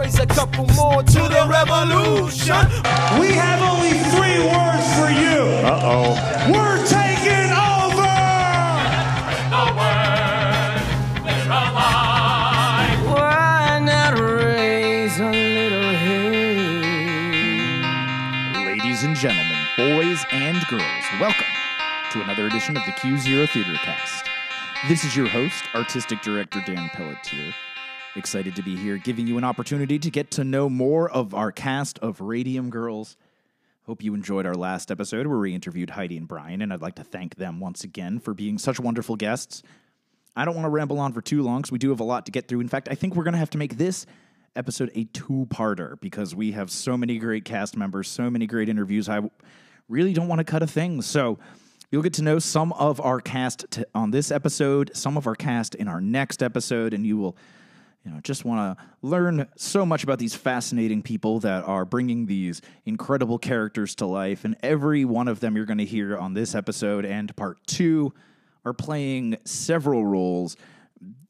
raise a couple more to the revolution. We have only three words for you. Uh oh. We're taking over. Why not raise a little hay? Ladies and gentlemen, boys and girls, welcome to another edition of the Cue Zero Theater Cast. This is your host, artistic director Dan Pelletier. Excited to be here, giving you an opportunity to get to know more of our cast of Radium Girls. Hope you enjoyed our last episode where we interviewed Heidi and Brian, and I'd like to thank them once again for being such wonderful guests. I don't want to ramble on for too long because we do have a lot to get through. In fact, I think we're going to have to make this episode a two parter because we have so many great cast members, so many great interviews. I really don't want to cut a thing. So you'll get to know some of our cast t- on this episode, some of our cast in our next episode, and you will. You know, just want to learn so much about these fascinating people that are bringing these incredible characters to life. And every one of them you're going to hear on this episode and part two are playing several roles.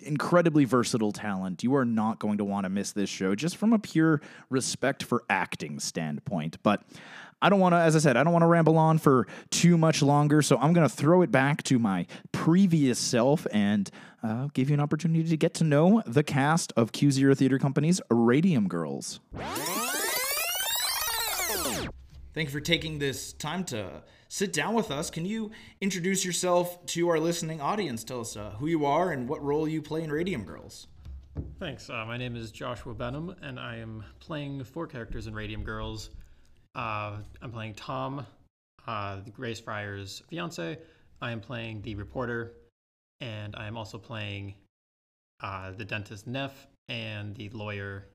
Incredibly versatile talent. You are not going to want to miss this show just from a pure respect for acting standpoint. But I don't want to, as I said, I don't want to ramble on for too much longer. So I'm going to throw it back to my previous self and uh, give you an opportunity to get to know the cast of Cue Zero Theater Company's Radium Girls. Thank you for taking this time to sit down with us. Can you introduce yourself to our listening audience? Tell us uh, who you are and what role you play in Radium Girls. Thanks. Uh, my name is Joshua Benham, and I am playing four characters in Radium Girls. Uh, I'm playing Tom, uh, Grace Fryer's fiance. I am playing the reporter, and I am also playing uh, the dentist Knef and the lawyer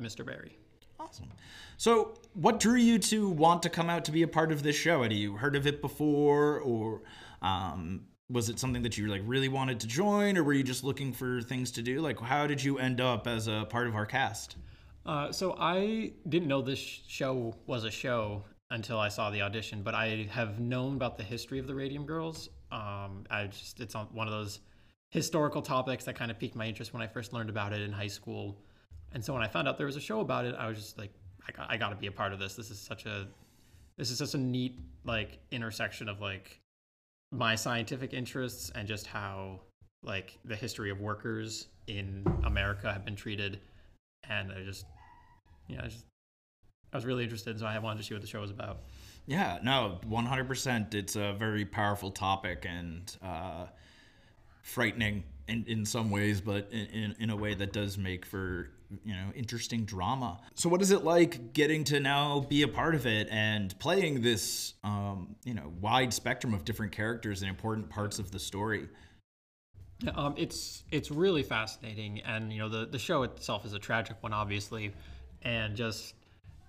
Mr. Berry. Awesome. So, what drew you to want to come out to be a part of this show? Had you heard of it before, or um, was it something that you like really wanted to join, or were you just looking for things to do? Like, how did you end up as a part of our cast? Uh, so I didn't know this show was a show until I saw the audition, but I have known about the history of the Radium Girls. Um, I just it's on one of those historical topics that kind of piqued my interest when I first learned about it in high school. And so when I found out there was a show about it, I was just like, I got, I got to be a part of this. This is such a, this is such a neat like intersection of like my scientific interests and just how like the history of workers in America have been treated. And I just, yeah, I just, I was really interested, so I wanted to see what the show was about. Yeah, no, 100%. It's a very powerful topic and uh, frightening in, in some ways, but in, in, a way that does make for, you know, interesting drama. So, what is it like getting to now be a part of it and playing this, um, you know, wide spectrum of different characters and important parts of the story? Um, it's it's really fascinating, and you know the the show itself is a tragic one, obviously, and just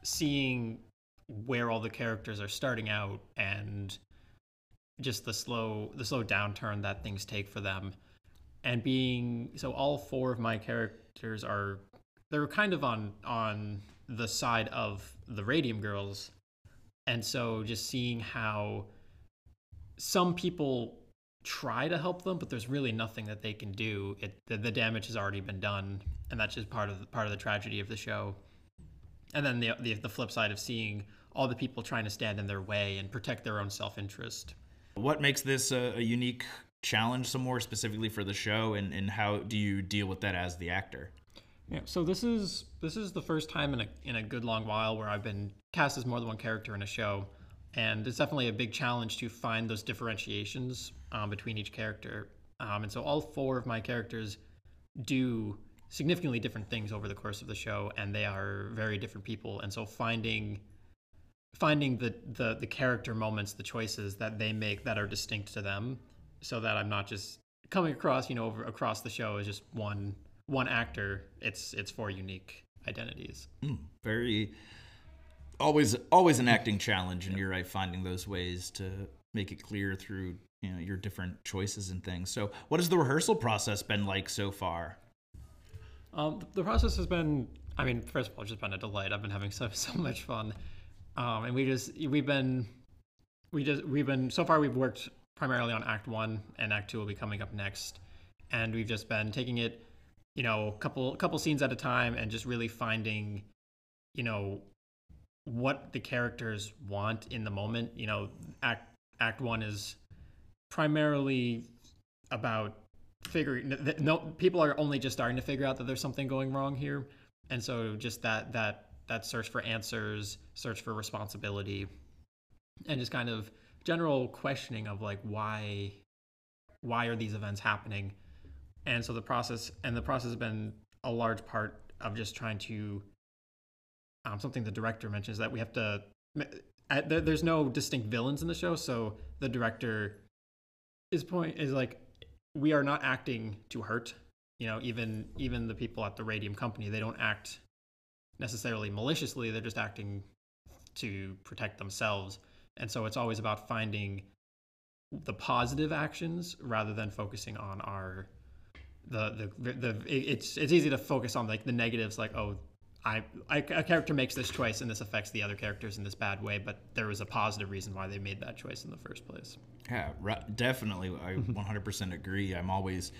seeing where all the characters are starting out and just the slow the slow downturn that things take for them, and being so all four of my characters are they're kind of on on the side of the Radium Girls, and so just seeing how some people try to help them, but there's really nothing that they can do. It the, the damage has already been done, and that's just part of the, part of the tragedy of the show. And then the, the the flip side of seeing all the people trying to stand in their way and protect their own self interest. What makes this a, a unique challenge, some more specifically for the show, and, and how do you deal with that as the actor? Yeah, so this is this is the first time in a in a good long while where I've been cast as more than one character in a show, and it's definitely a big challenge to find those differentiations um, between each character. Um, and so all four of my characters do significantly different things over the course of the show, and they are very different people. And so finding finding the the the character moments, the choices that they make that are distinct to them, so that I'm not just coming across you know over across the show as just one one actor. It's it's four unique identities. very always always an acting challenge and you're right finding those ways to make it clear through you know your different choices and things so what has the rehearsal process been like so far Um, the process has been, I mean, first of all, it's just been a delight. I've been having so so much fun, um, and we just we've been we just we've been so far we've worked primarily on Act One, and Act Two will be coming up next, and we've just been taking it, you know, a couple couple scenes at a time, and just really finding, you know, what the characters want in the moment. You know, act act one is primarily about figuring. No, people are only just starting to figure out that there's something going wrong here, and so just that that that search for answers, search for responsibility, and just kind of general questioning of like why why are these events happening and so the process and the process has been a large part of just trying to um, something the director mentions that we have to there's no distinct villains in the show so the director his point is like we are not acting to hurt you know even even the people at the radium company. They don't act necessarily maliciously. They're just acting to protect themselves. And so it's always about finding the positive actions rather than focusing on our the the the it's it's easy to focus on like the negatives like oh I, I a character makes this choice and this affects the other characters in this bad way but there was a positive reason why they made that choice in the first place yeah definitely i 100% agree i'm always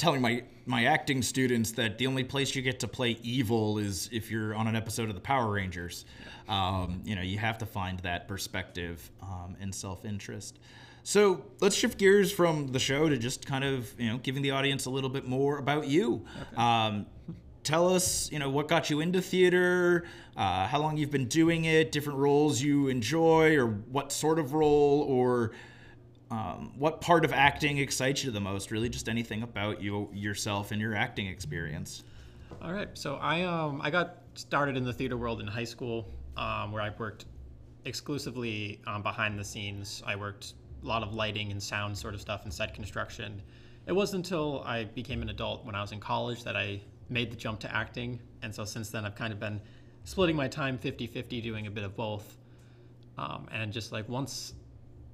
telling my my acting students that the only place you get to play evil is if you're on an episode of the Power Rangers. Um, you know, you have to find that perspective um, and self interest. So let's shift gears from the show to just kind of you know giving the audience a little bit more about you. Okay. Um, tell us, you know, what got you into theater, uh, how long you've been doing it, different roles you enjoy, or what sort of role, or um, what part of acting excites you the most? Really, just anything about you yourself and your acting experience. All right, so I um I got started in the theater world in high school, um, where I worked exclusively um, behind the scenes. I worked a lot of lighting and sound sort of stuff and set construction. It wasn't until I became an adult when I was in college that I made the jump to acting, and so since then I've kind of been splitting my time 50-50 doing a bit of both. Um, and just like once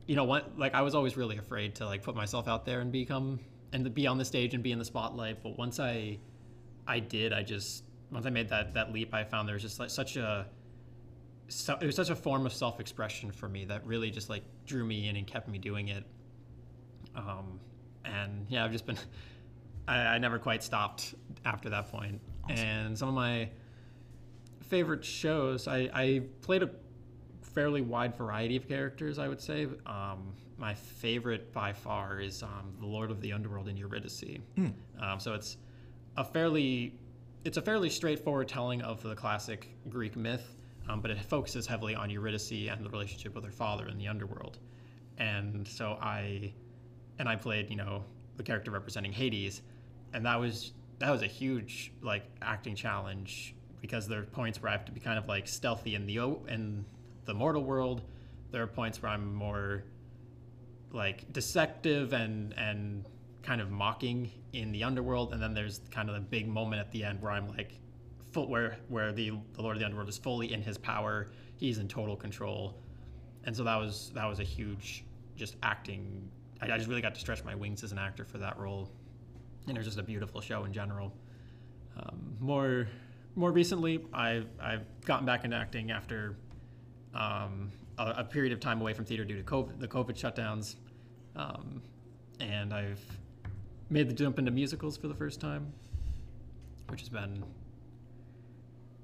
you know what like i was always really afraid to like put myself out there and become and be on the stage and be in the spotlight. But once i i did i just once i made that that leap i found there was just like such a so, it was such a form of self-expression for me that really just like drew me in and kept me doing it. Um and yeah i've just been i, I never quite stopped after that point awesome. and some of my favorite shows i i played a fairly wide variety of characters, I would say. Um, my favorite by far is um, the Lord of the Underworld in Eurydice. Mm. Um, so it's a fairly it's a fairly straightforward telling of the classic Greek myth, um, but it focuses heavily on Eurydice and the relationship with her father in the underworld. And so I and I played, you know, the character representing Hades, and that was that was a huge like acting challenge because there are points where I have to be kind of like stealthy in the in the mortal world. There are points where I'm more like deceptive and and kind of mocking in the underworld, and then there's kind of the big moment at the end where I'm like, full, where where the the Lord of the Underworld is fully in his power. He's in total control, and so that was that was a huge just acting. I, I just really got to stretch my wings as an actor for that role, and it was just a beautiful show in general. Um, more more recently, I've I've gotten back into acting after um, a, a, period of time away from theater due to COVID, the COVID shutdowns. Um, and I've made the jump into musicals for the first time, which has been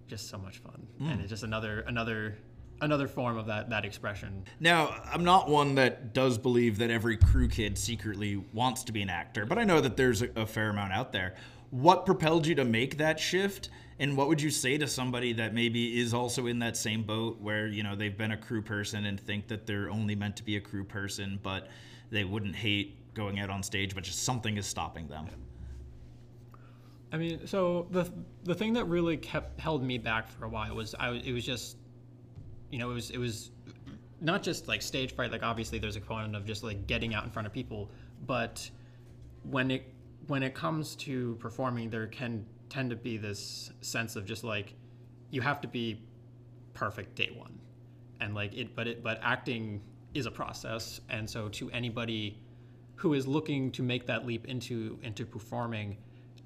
just so much fun. Mm. And it's just another another another form of that that expression. Now, I'm not one that does believe that every crew kid secretly wants to be an actor, but I know that there's a, a fair amount out there. What propelled you to make that shift? And what would you say to somebody that maybe is also in that same boat where, you know, they've been a crew person and think that they're only meant to be a crew person, but they wouldn't hate going out on stage, but just something is stopping them? I mean, so the the thing that really kept held me back for a while was I it was just you know, it was it was not just like stage fright, like obviously there's a component of just like getting out in front of people, but when it when it comes to performing, there can tend to be this sense of just like you have to be perfect day one. And like it but it but acting is a process. And so to anybody who is looking to make that leap into into performing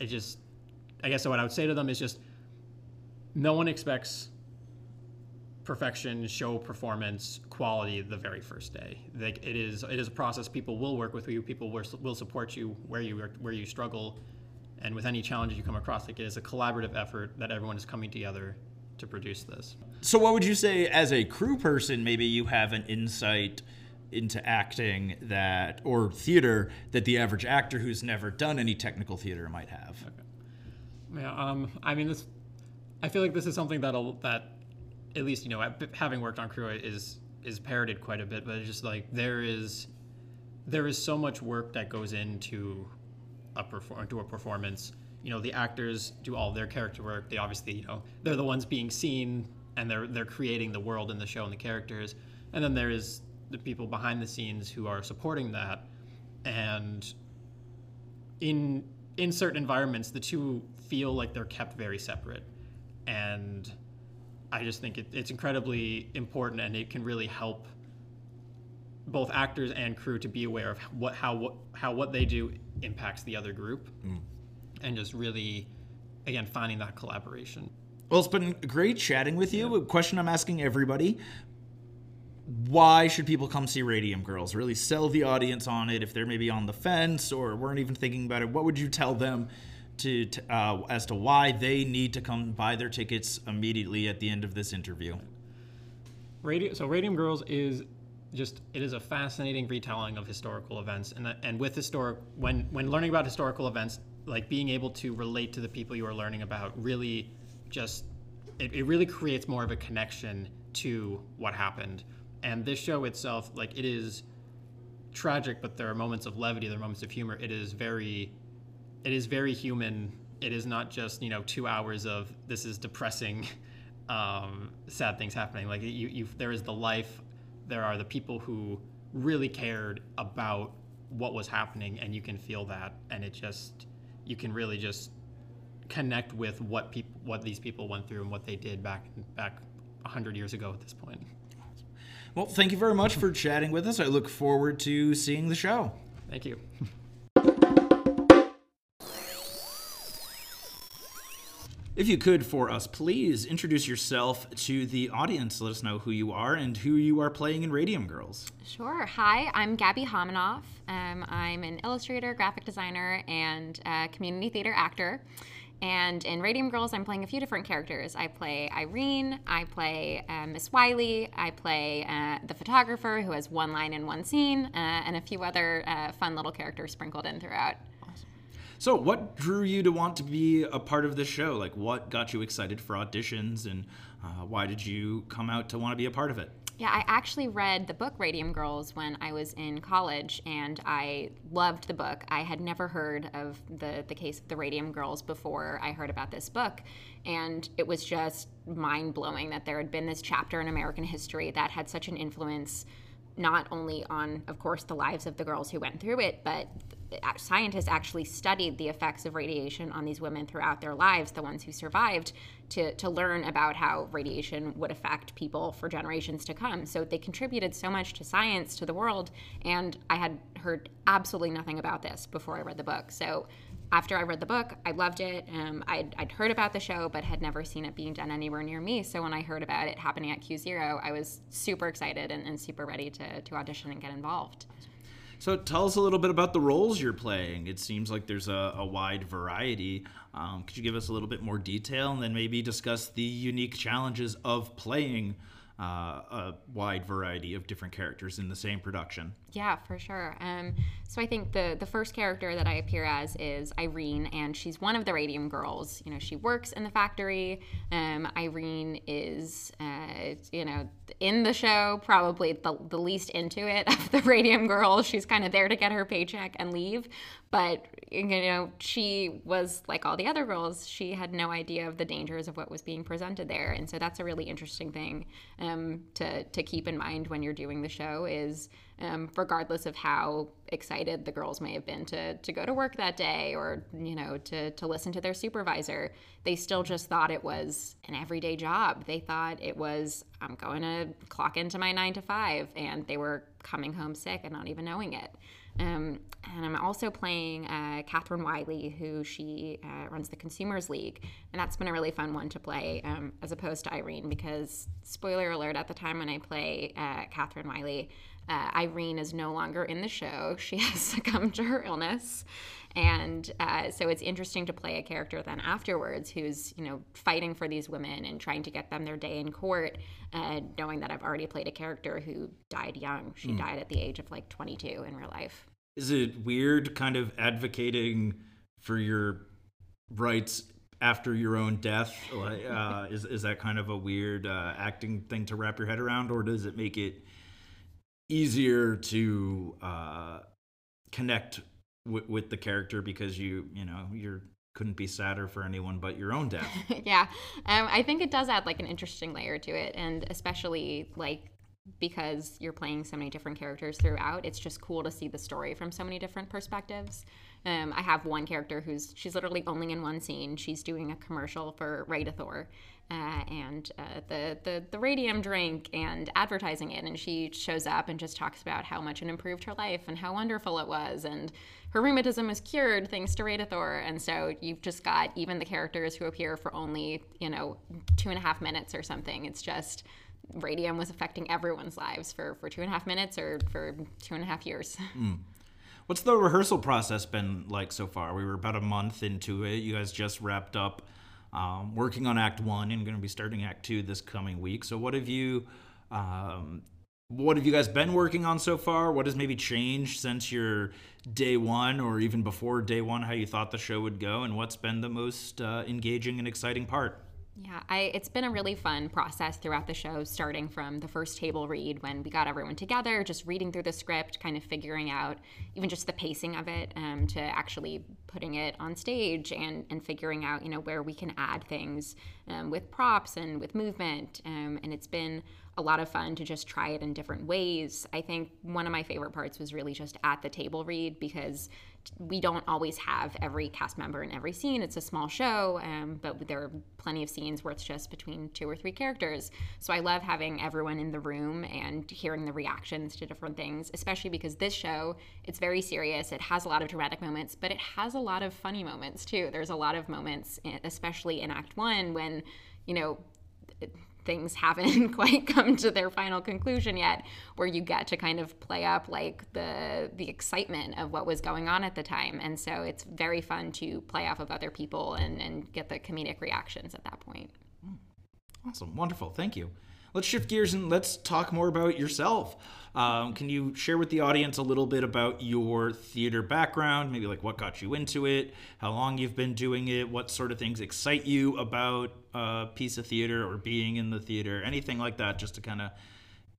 it just i guess what i would say to them is just no one expects perfection show performance quality the very first day like it is it is a process people will work with you people will, will support you where you where you struggle And with any challenges you come across, like it is a collaborative effort that everyone is coming together to produce this. So, what would you say as a crew person? Maybe you have an insight into acting that or theater that the average actor who's never done any technical theater might have. Yeah, um, I mean, this. I feel like this is something that that, at least you know, having worked on crew is is parroted quite a bit, but it's just like there is, there is so much work that goes into a perform to a performance. You know, the actors do all their character work. They obviously, you know, they're the ones being seen and they're they're creating the world and the show and the characters. And then there is the people behind the scenes who are supporting that. And in in certain environments, the two feel like they're kept very separate. And I just think it, it's incredibly important, and it can really help both actors and crew to be aware of what how what how what they do impacts the other group, mm. and just really, again, finding that collaboration. Well, it's been great chatting with you. Yeah. A question I'm asking everybody: Why should people come see Radium Girls? Really sell the audience on it if they're maybe on the fence or weren't even thinking about it. What would you tell them? To, uh, as to why they need to come buy their tickets immediately at the end of this interview. Radio, so Radium Girls is just it is a fascinating retelling of historical events, and and with historic when when learning about historical events, like being able to relate to the people you are learning about, really just it, it really creates more of a connection to what happened. And this show itself, like it is tragic, but there are moments of levity, there are moments of humor. It is very it is very human. It is not just you know two hours of this is depressing, um, sad things happening. Like you, you, there is the life. There are the people who really cared about what was happening, and you can feel that, and it just you can really just connect with what people what these people went through and what they did back back 100 years ago at this point. Well, thank you very much for chatting with us. I look forward to seeing the show. Thank you. If you could, for us, please introduce yourself to the audience. Let us know who you are and who you are playing in Radium Girls. Sure. Hi, I'm Gabi Homonoff. Um, I'm an illustrator, graphic designer, and community theater actor. And in Radium Girls, I'm playing a few different characters. I play Irene, I play uh, Miss Wiley, I play uh, the photographer who has one line in one scene, uh, and a few other uh, fun little characters sprinkled in throughout. So, what drew you to want to be a part of this show? Like, what got you excited for auditions, and uh, why did you come out to want to be a part of it? Yeah, I actually read the book Radium Girls when I was in college, and I loved the book. I had never heard of the, the case of the Radium Girls before I heard about this book, and it was just mind blowing that there had been this chapter in American history that had such an influence not only on, of course, the lives of the girls who went through it, but scientists actually studied the effects of radiation on these women throughout their lives, the ones who survived, to, to learn about how radiation would affect people for generations to come. So they contributed so much to science, to the world, and I had heard absolutely nothing about this before I read the book. So after I read the book, I loved it. Um, I'd, I'd, heard about the show, but had never seen it being done anywhere near me. So when I heard about it happening at Cue Zero, I was super excited and, and super ready to, to audition and get involved. So tell us a little bit about the roles you're playing. It seems like there's a, a wide variety. Um, could you give us a little bit more detail and then maybe discuss the unique challenges of playing uh, a wide variety of different characters in the same production. Yeah, for sure. Um, so I think the the first character that I appear as is Irene, and she's one of the Radium Girls. You know, she works in the factory. Um, Irene is, uh, you know, in the show probably the, the least into it of the Radium Girls. She's kind of there to get her paycheck and leave, but you know, she was like all the other girls. She had no idea of the dangers of what was being presented there, and so that's a really interesting thing um, to to keep in mind when you're doing the show. Is um, regardless of how excited the girls may have been to to go to work that day or you know to to listen to their supervisor, they still just thought it was an everyday job. They thought it was I'm going to clock into my nine to five, and they were coming home sick and not even knowing it. Um, and I'm also playing uh, Catherine Wiley, who she uh, runs the Consumers League, and that's been a really fun one to play, um, as opposed to Irene, because spoiler alert: at the time when I play uh, Catherine Wiley, Uh, Irene is no longer in the show. She has succumbed to her illness. And uh, so it's interesting to play a character then afterwards who's, you know, fighting for these women and trying to get them their day in court, uh, knowing that I've already played a character who died young. She died at the age of like 22 in real life. Is it weird kind of advocating for your rights after your own death? Like, uh, is, is that kind of a weird uh, acting thing to wrap your head around, or does it make it easier to uh, connect w- with the character because you, you know, you're couldn't be sadder for anyone but your own death? yeah, um, I think it does add like an interesting layer to it, and especially like because you're playing so many different characters throughout, it's just cool to see the story from so many different perspectives. Um, I have one character who's she's literally only in one scene. She's doing a commercial for Radithor, uh, and uh, the, the the radium drink and advertising it, and she shows up and just talks about how much it improved her life and how wonderful it was, and her rheumatism was cured thanks to Radithor. And so you've just got even the characters who appear for only you know two and a half minutes or something. It's just radium was affecting everyone's lives for, for two and a half minutes or for two and a half years. What's the rehearsal process been like so far? We were about a month into it. You guys just wrapped up um, working on Act One and going to be starting Act Two this coming week. So, what have you, um, what have you guys been working on so far? What has maybe changed since your day one, or even before day one? How you thought the show would go, and what's been the most uh, engaging and exciting part? Yeah, I, it's been a really fun process throughout the show, starting from the first table read when we got everyone together, just reading through the script, kind of figuring out even just the pacing of it, um, to actually putting it on stage and, and figuring out, you know, where we can add things um, with props and with movement. Um, and it's been a lot of fun to just try it in different ways. I think one of my favorite parts was really just at the table read because we don't always have every cast member in every scene. It's a small show, um, but there are plenty of scenes where it's just between two or three characters. So I love having everyone in the room and hearing the reactions to different things, especially because this show, it's very serious. It has a lot of dramatic moments, but it has a lot of funny moments too. There's a lot of moments, especially in Act One, when, you know, things haven't quite come to their final conclusion yet where you get to kind of play up like the the excitement of what was going on at the time. And so it's very fun to play off of other people and, and get the comedic reactions at that point. Awesome, wonderful, thank you. Let's shift gears and let's talk more about yourself. Um, can you share with the audience a little bit about your theater background? Maybe like what got you into it, how long you've been doing it, what sort of things excite you about a piece of theater or being in the theater, anything like that, just to kind of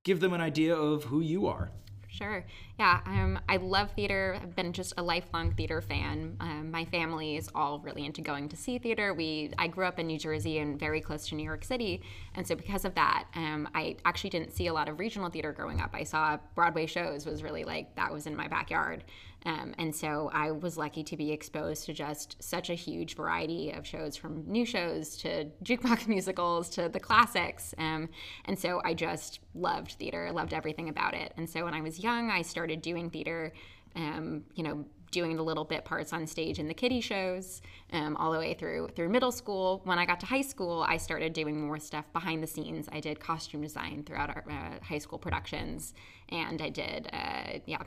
give them an idea of who you are. Sure. Yeah. Um, I love theater. I've been just a lifelong theater fan. Um, my family is all really into going to see theater. We I grew up in New Jersey and very close to New York City, and so because of that, um, I actually didn't see a lot of regional theater growing up. I saw Broadway shows was really like that was in my backyard. Um, and so I was lucky to be exposed to just such a huge variety of shows from new shows to jukebox musicals to the classics. Um, and so I just loved theater, loved everything about it. And so when I was young, I started doing theater, um, you know, doing the little bit parts on stage in the kiddie shows um, all the way through through middle school when i got to high school i started doing more stuff behind the scenes i did costume design throughout our uh, high school productions and i did uh, yeah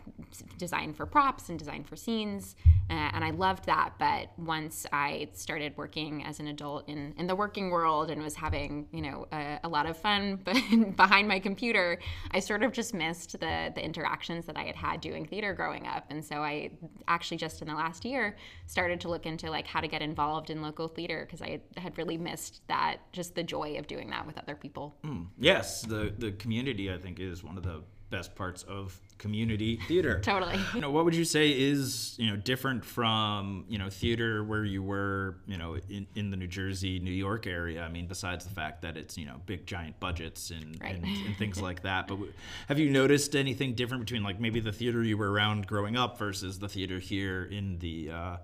design for props and design for scenes uh, and i loved that but once i started working as an adult in, in the working world and was having you know a, a lot of fun behind my computer i sort of just missed the the interactions that i had had doing theater growing up and so i actually just in the last year started to look into like how to get involved in local theater because I had really missed that just the joy of doing that with other people. Yes, the the community I think is one of the best parts of community theater. Totally. You know, what would you say is you know different from you know theater where you were you know in, in the New Jersey, New York area? I mean, besides the fact that it's you know big giant budgets and Right. and, and things like that. But w- have you noticed anything different between like maybe the theater you were around growing up versus the theater here in the uh,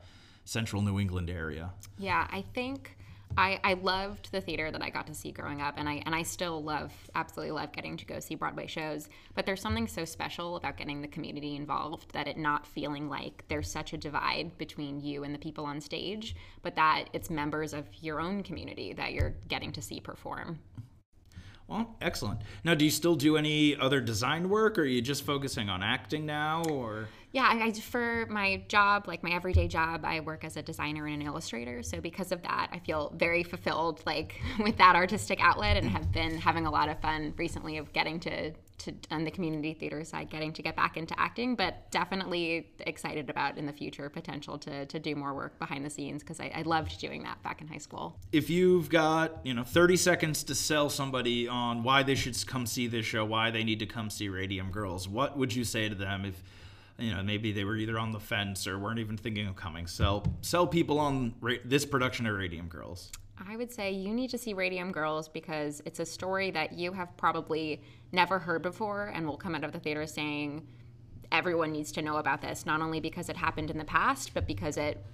central New England area? Yeah, I think I, I loved the theater that I got to see growing up, and I and I still love absolutely love getting to go see Broadway shows. But there's something so special about getting the community involved that it not feeling like there's such a divide between you and the people on stage, but that it's members of your own community that you're getting to see perform. Well, excellent. Now, do you still do any other design work, or are you just focusing on acting now, or? Yeah, I, for my job, like my everyday job, I work as a designer and an illustrator. So because of that, I feel very fulfilled, like with that artistic outlet, and have been having a lot of fun recently of getting to to on the community theater side, getting to get back into acting. But definitely excited about in the future potential to to do more work behind the scenes because I, I loved doing that back in high school. If you've got you know 30 seconds to sell somebody on why they should come see this show, why they need to come see Radium Girls, what would you say to them if? You know maybe they were either on the fence or weren't even thinking of coming. Sell sell people on ra- this production of radium girls. I would say you need to see Radium Girls because it's a story that you have probably never heard before and will come out of the theater saying everyone needs to know about this, not only because it happened in the past, but because it, it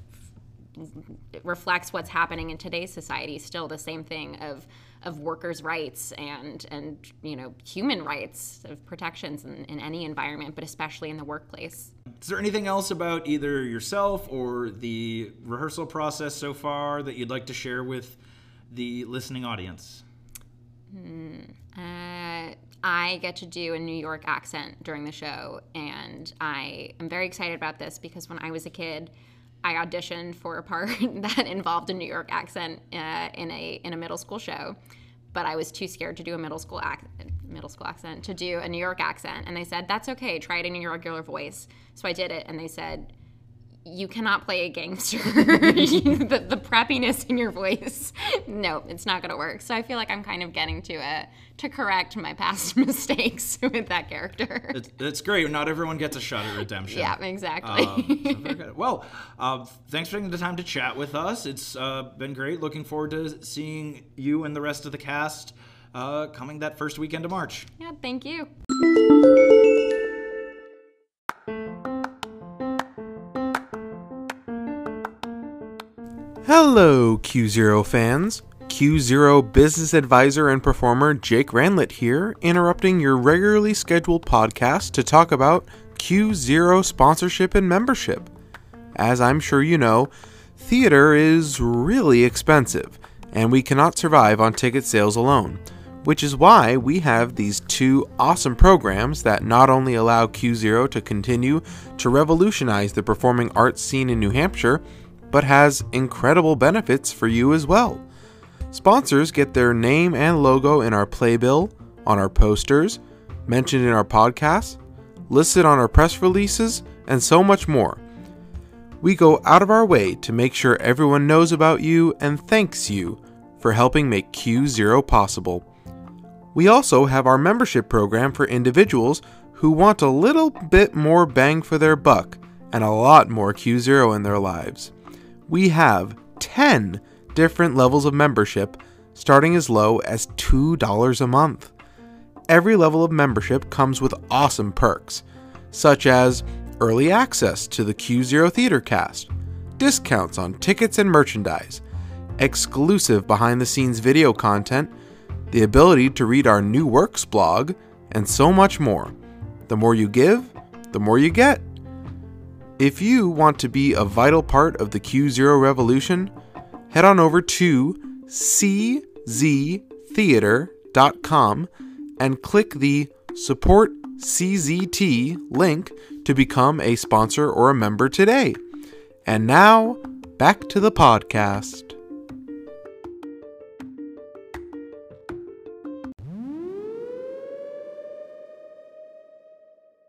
reflects what's happening in today's society. Still the same thing of of workers' rights and and you know human rights of protections in, in any environment, but especially in the workplace. Is there anything else about either yourself or the rehearsal process so far that you'd like to share with the listening audience? Uh, I get to do a New York accent during the show, and I am very excited about this because when I was a kid, I auditioned for a part that involved a New York accent uh, in a in a middle school show, but I was too scared to do a middle school ac- middle school accent to do a New York accent, and they said that's okay, try it in your regular voice. So I did it, and they said you cannot play a gangster. the, the preppiness in your voice, no, it's not going to work. So I feel like I'm kind of getting to a to correct my past mistakes with that character. It's, it's great. Not everyone gets a shot at redemption. Yeah, exactly. Um, so. Well, uh, thanks for taking the time to chat with us. It's uh, been great. Looking forward to seeing you and the rest of the cast uh, coming that first weekend of March. yeah, thank you. Hello, Cue Zero fans. Cue Zero business advisor and performer Jake Ranlett here, interrupting your regularly scheduled podcast to talk about Cue Zero sponsorship and membership. As I'm sure you know, theater is really expensive, and we cannot survive on ticket sales alone, which is why we have these two awesome programs that not only allow Cue Zero to continue to revolutionize the performing arts scene in New Hampshire, but has incredible benefits for you as well. Sponsors get their name and logo in our playbill, on our posters, mentioned in our podcasts, listed on our press releases, and so much more. We go out of our way to make sure everyone knows about you and thanks you for helping make Cue Zero possible. We also have our membership program for individuals who want a little bit more bang for their buck and a lot more Cue Zero in their lives. We have 10 different levels of membership, starting as low as $2 a month. Every level of membership comes with awesome perks, such as early access to the Cue Zero Theater Cast, discounts on tickets and merchandise, exclusive behind the scenes video content, the ability to read our new works blog, and so much more. The more you give, the more you get. If you want to be a vital part of the Cue Zero revolution, head on over to cztheater.com and click the Support CZT link to become a sponsor or a member today. And now, back to the podcast.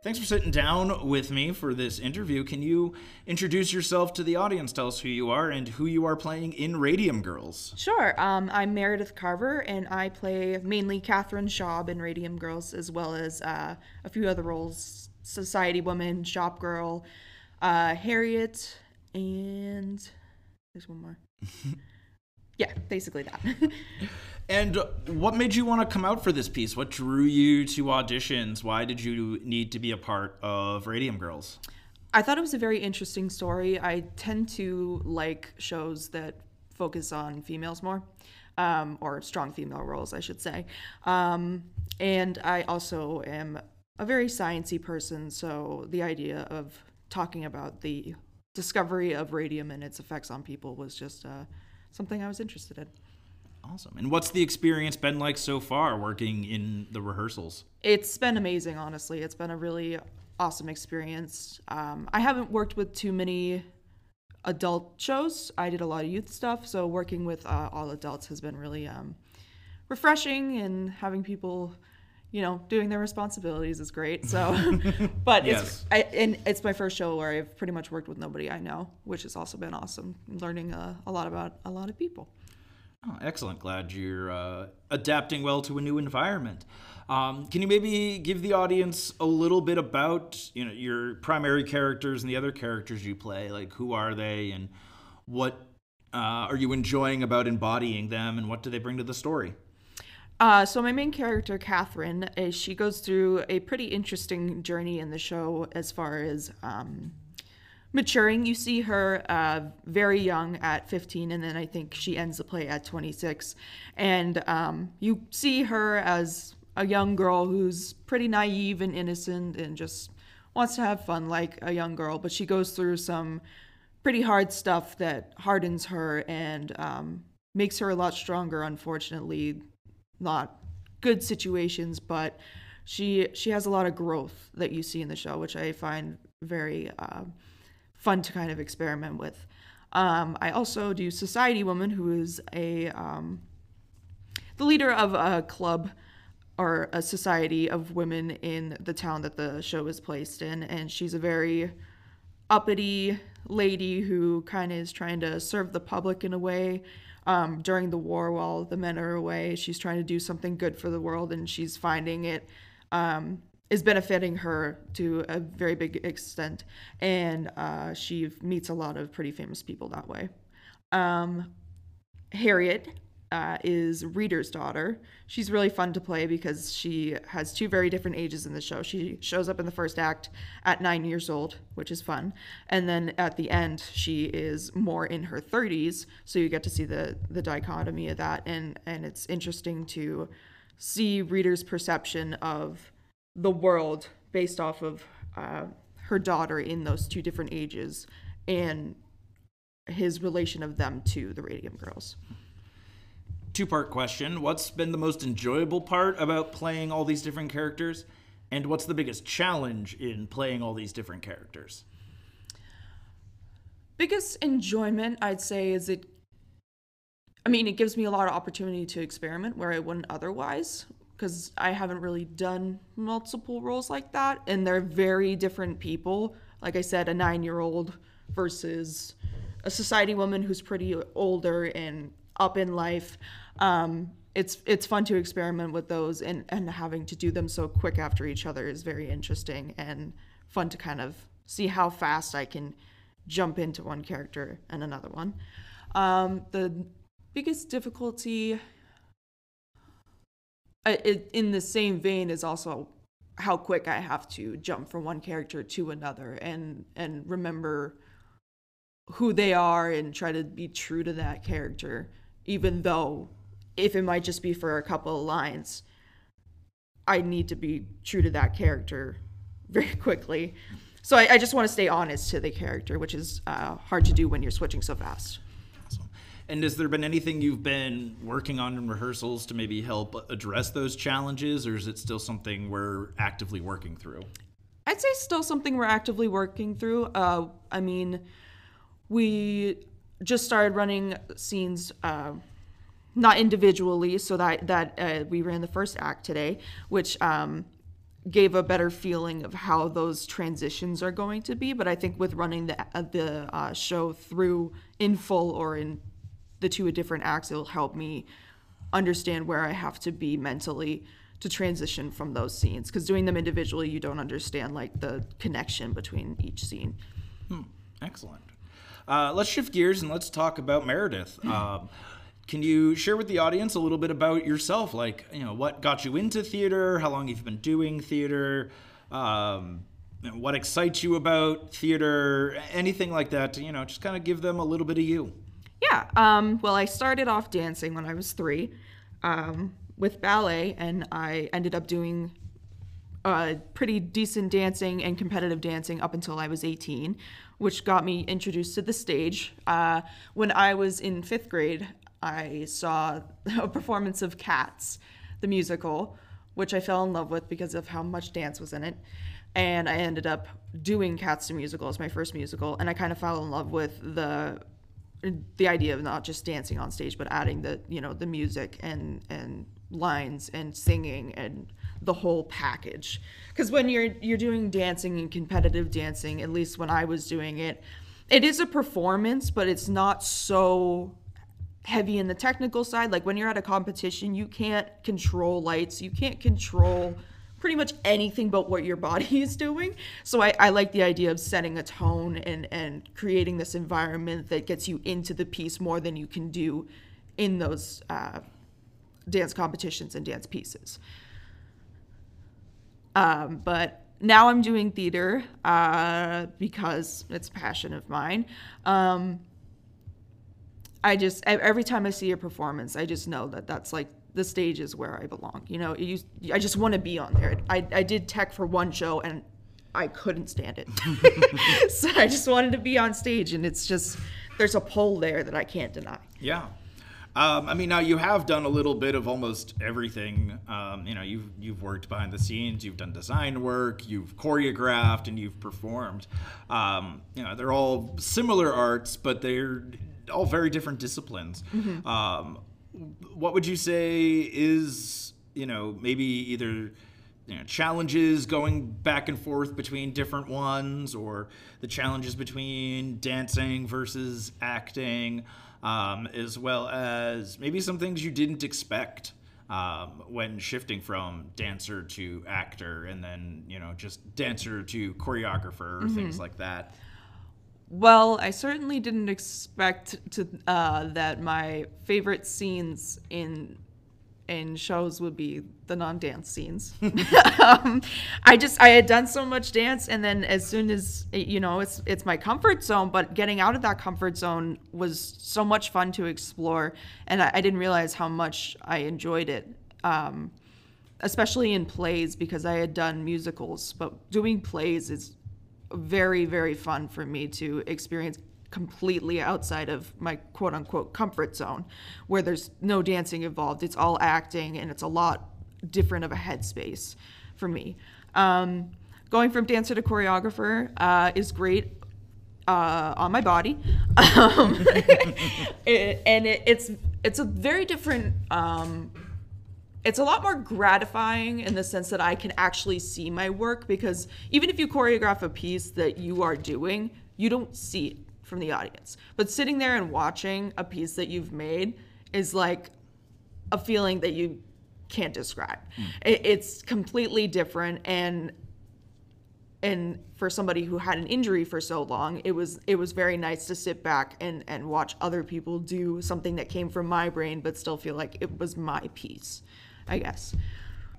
Thanks for sitting down with me for this interview. Can you introduce yourself to the audience? Tell us who you are and who you are playing in Radium Girls. Sure. Um, I'm Meredith Carver, and I play mainly Catherine Schaub in Radium Girls, as well as uh, a few other roles Society Woman, Shop Girl, uh, Harriet, and there's one more. yeah, basically that. And what made you want to come out for this piece? What drew you to auditions? Why did you need to be a part of Radium Girls? I thought it was a very interesting story. I tend to like shows that focus on females more, um, or strong female roles, I should say. Um, and I also am a very sciencey person, so the idea of talking about the discovery of radium and its effects on people was just uh, something I was interested in. Awesome. And what's the experience been like so far working in the rehearsals? It's been amazing, honestly. It's been a really awesome experience. Um, I haven't worked with too many adult shows. I did a lot of youth stuff, so working with uh, all adults has been really um, refreshing, and having people, you know, doing their responsibilities is great. So, but Yes. it's I, and it's my first show where I've pretty much worked with nobody I know, which has also been awesome. Learning uh, a lot about a lot of people. Oh, excellent. Glad you're uh, adapting well to a new environment. Um, can you maybe give the audience a little bit about you know your primary characters and the other characters you play? Like who are they and what uh, are you enjoying about embodying them and what do they bring to the story? Uh, so my main character, Catherine, is she goes through a pretty interesting journey in the show as far as um, maturing. You see her uh, very young at 15, and then I think she ends the play at 26. And um, you see her as a young girl who's pretty naive and innocent and just wants to have fun like a young girl, but she goes through some pretty hard stuff that hardens her and um, makes her a lot stronger. Unfortunately, not good situations, but she she has a lot of growth that you see in the show, which I find very uh, fun to kind of experiment with. Um, I also do Society Woman, who is a um, the leader of a club or a society of women in the town that the show is placed in, and she's a very uppity lady who kind of is trying to serve the public in a way um, during the war while the men are away. She's trying to do something good for the world, and she's finding it um, is benefiting her to a very big extent. And uh, she meets a lot of pretty famous people that way. Um, Harriet uh, is Roeder's daughter. She's really fun to play because she has two very different ages in the show. She shows up in the first act at nine years old, which is fun, and then at the end she is more in her 30s. So you get to see the the dichotomy of that, and and it's interesting to see Roeder's perception of the world based off of uh, her daughter in those two different ages, and his relation of them to the Radium Girls. Two part question What's been the most enjoyable part about playing all these different characters? And what's the biggest challenge in playing all these different characters? biggest enjoyment I'd say is it I mean it gives me a lot of opportunity to experiment where I wouldn't otherwise because I haven't really done multiple roles like that and they're very different people like I said a 9-year-old versus a society woman who's pretty older and up in life um, it's it's fun to experiment with those and and having to do them so quick after each other is very interesting and fun to kind of see how fast I can jump into one character and another one. Um, the biggest difficulty in the same vein is also how quick I have to jump from one character to another and and remember who they are and try to be true to that character, even though if it might just be for a couple of lines, I need to be true to that character very quickly. So I, I just want to stay honest to the character, which is uh, hard to do when you're switching so fast. Awesome. And has there been anything you've been working on in rehearsals to maybe help address those challenges, or is it still something we're actively working through? I'd say still something we're actively working through. Uh, I mean, we just started running scenes, uh, not individually, so that that uh, we ran the first act today, which um, gave a better feeling of how those transitions are going to be. But I think with running the uh, the uh, show through in full or in the two different acts, it'll help me understand where I have to be mentally to transition from those scenes. Because doing them individually, you don't understand like the connection between each scene. Excellent. Uh, let's shift gears and let's talk about Meredith. Um, can you share with the audience a little bit about yourself? Like, you know, what got you into theater? How long you've been doing theater? Um, what excites you about theater? Anything like that? You know, just kind of give them a little bit of you. Yeah. Um, well, I started off dancing when I was three um, with ballet, and I ended up doing uh, pretty decent dancing and competitive dancing up until I was 18, which got me introduced to the stage. Uh, when I was in fifth grade, I saw a performance of Cats, the musical, which I fell in love with because of how much dance was in it. And I ended up doing Cats the musical as my first musical, and I kind of fell in love with the the idea of not just dancing on stage, but adding the you know the music and and lines and singing and the whole package. Because when you're you're doing dancing and competitive dancing, at least when I was doing it, it is a performance, but it's not so heavy in the technical side. Like when you're at a competition, you can't control lights, you can't control pretty much anything but what your body is doing. So I, I like the idea of setting a tone and, and creating this environment that gets you into the piece more than you can do in those uh, dance competitions and dance pieces. Um, but now I'm doing theater uh, because it's a passion of mine. Um, I just every time I see a performance, I just know that that's like the stage is where I belong. You know, you, I just want to be on there. I, I did tech for one show and I couldn't stand it. so I just wanted to be on stage, and it's just there's a pull there that I can't deny. Yeah. Um, I mean, now you have done a little bit of almost everything. Um, you know, you've you've worked behind the scenes, you've done design work, you've choreographed, and you've performed. Um, you know, they're all similar arts, but they're all very different disciplines. Um, what would you say is you know maybe either you know, challenges going back and forth between different ones, or the challenges between dancing versus acting, um, as well as maybe some things you didn't expect um, when shifting from dancer to actor, and then you know just dancer to choreographer, or things like that. Well, I certainly didn't expect to uh, that my favorite scenes in in shows would be the non-dance scenes. um, I just I had done so much dance, and then as soon as you know, it's it's my comfort zone. But getting out of that comfort zone was so much fun to explore, and I, I didn't realize how much I enjoyed it. Um, especially in plays because I had done musicals, but doing plays is very very fun for me to experience completely outside of my quote unquote comfort zone where there's no dancing involved. It's all acting and it's a lot different of a headspace for me. Um, going from dancer to choreographer uh, is great uh, on my body. Um, it- and it, it's it's a very different um, it's a lot more gratifying in the sense that I can actually see my work because even if you choreograph a piece that you are doing, you don't see it from the audience. But sitting there and watching a piece that you've made is like a feeling that you can't describe. Hmm. It, it's completely different and and for somebody who had an injury for so long it was it was very nice to sit back and and watch other people do something that came from my brain but still feel like it was my piece i guess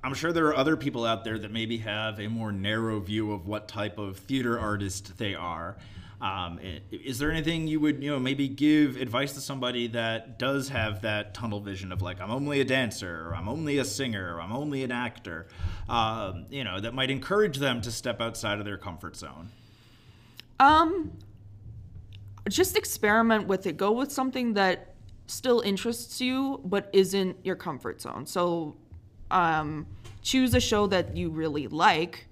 I'm sure there are other people out there that maybe have a more narrow view of what type of theater artist they are. Um, is there anything you would, you know, maybe give advice to somebody that does have that tunnel vision of like, I'm only a dancer, or I'm only a singer, or I'm only an actor, um, you know, that might encourage them to step outside of their comfort zone? Um, just experiment with it. Go with something that still interests you but isn't your comfort zone. So, um, choose a show that you really like.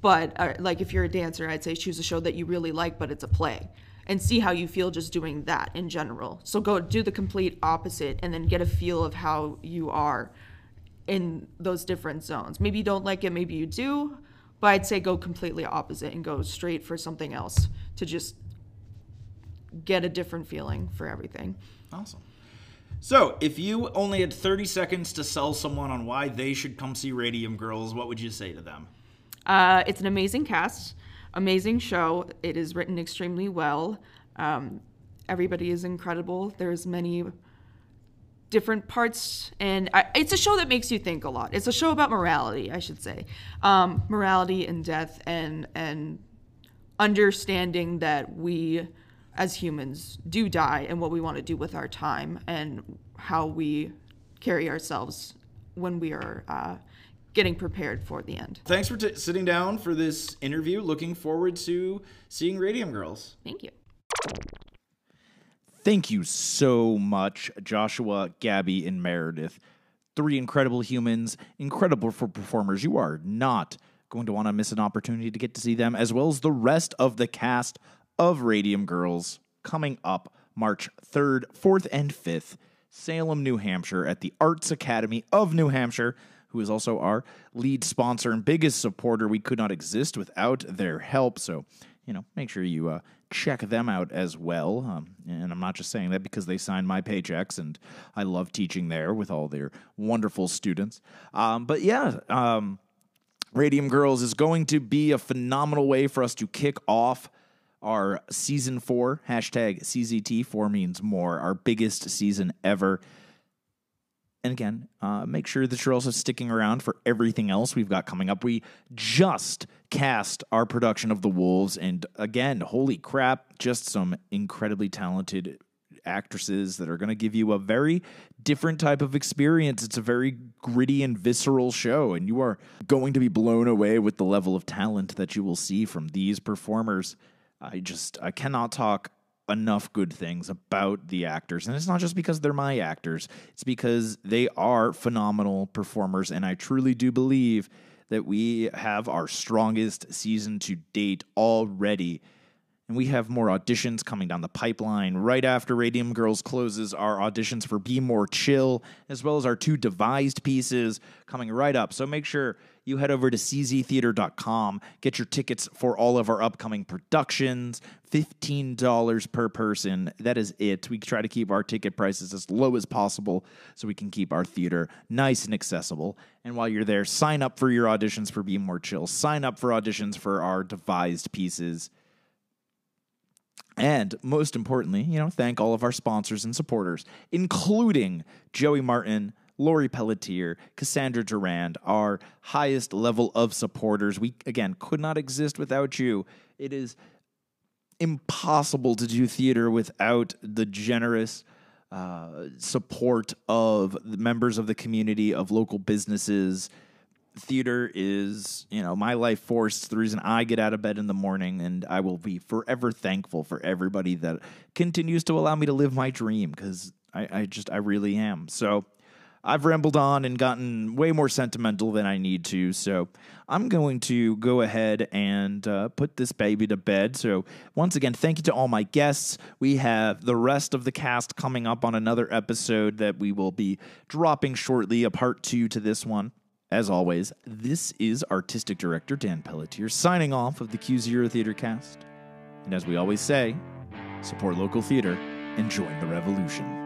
But uh, like if you're a dancer, I'd say choose a show that you really like, but it's a play, and see how you feel just doing that in general. So go do the complete opposite, and then get a feel of how you are in those different zones. Maybe you don't like it, maybe you do, but I'd say go completely opposite and go straight for something else to just get a different feeling for everything. Awesome. So, if you only had 30 seconds to sell someone on why they should come see Radium Girls, what would you say to them? Uh, it's an amazing cast, amazing show. It is written extremely well. Um, everybody is incredible. There's many different parts, and I, it's a show that makes you think a lot. It's a show about morality, I should say, um, morality and death, and and understanding that we as humans do die and what we want to do with our time and how we carry ourselves when we are uh, getting prepared for the end. Thanks for t- sitting down for this interview. Looking forward to seeing Radium Girls. Thank you. Thank you so much, Joshua, Gabi, and Meredith. Three incredible humans, incredible for performers. You are not going to want to miss an opportunity to get to see them, as well as the rest of the cast of Radium Girls coming up March 3rd, 4th, and 5th, Salem, New Hampshire, at the Arts Academy of New Hampshire, who is also our lead sponsor and biggest supporter. We could not exist without their help. So, you know, make sure you uh, check them out as well. Um, and I'm not just saying that because they signed my paychecks and I love teaching there with all their wonderful students. Um, but yeah, um, Radium Girls is going to be a phenomenal way for us to kick off our season four. Hashtag CZT4 means more, our biggest season ever. And again, uh, make sure that you're also sticking around for everything else we've got coming up. We just cast our production of The Wolves, and again, holy crap, just some incredibly talented actresses that are going to give you a very different type of experience. It's a very gritty and visceral show, and you are going to be blown away with the level of talent that you will see from these performers. I just I cannot talk enough good things about the actors. And it's not just because they're my actors, it's because they are phenomenal performers. And I truly do believe that we have our strongest season to date already. And we have more auditions coming down the pipeline. Right after Radium Girls closes, our auditions for Be More Chill, as well as our two devised pieces coming right up. So make sure you head over to cztheater.com, get your tickets for all of our upcoming productions, $15 per person. That is it. We try to keep our ticket prices as low as possible so we can keep our theater nice and accessible. And while you're there, sign up for your auditions for Be More Chill, sign up for auditions for our devised pieces. And most importantly, you know, thank all of our sponsors and supporters, including Joey Martin, Lori Pelletier, Cassandra Durand, our highest level of supporters. We, again, could not exist without you. It is impossible to do theater without the generous uh, support of the members of the community, of local businesses. Theater is, you know, my life force. The reason I get out of bed in the morning, and I will be forever thankful for everybody that continues to allow me to live my dream because I, I just, I really am. So, I've rambled on and gotten way more sentimental than I need to. So I'm going to go ahead and uh, put this baby to bed. So once again, thank you to all my guests. We have the rest of the cast coming up on another episode that we will be dropping shortly, a part two to this one. As always, this is artistic director Dan Pelletier signing off of the Cue Zero Theater Cast. And as we always say, support local theater and join the revolution.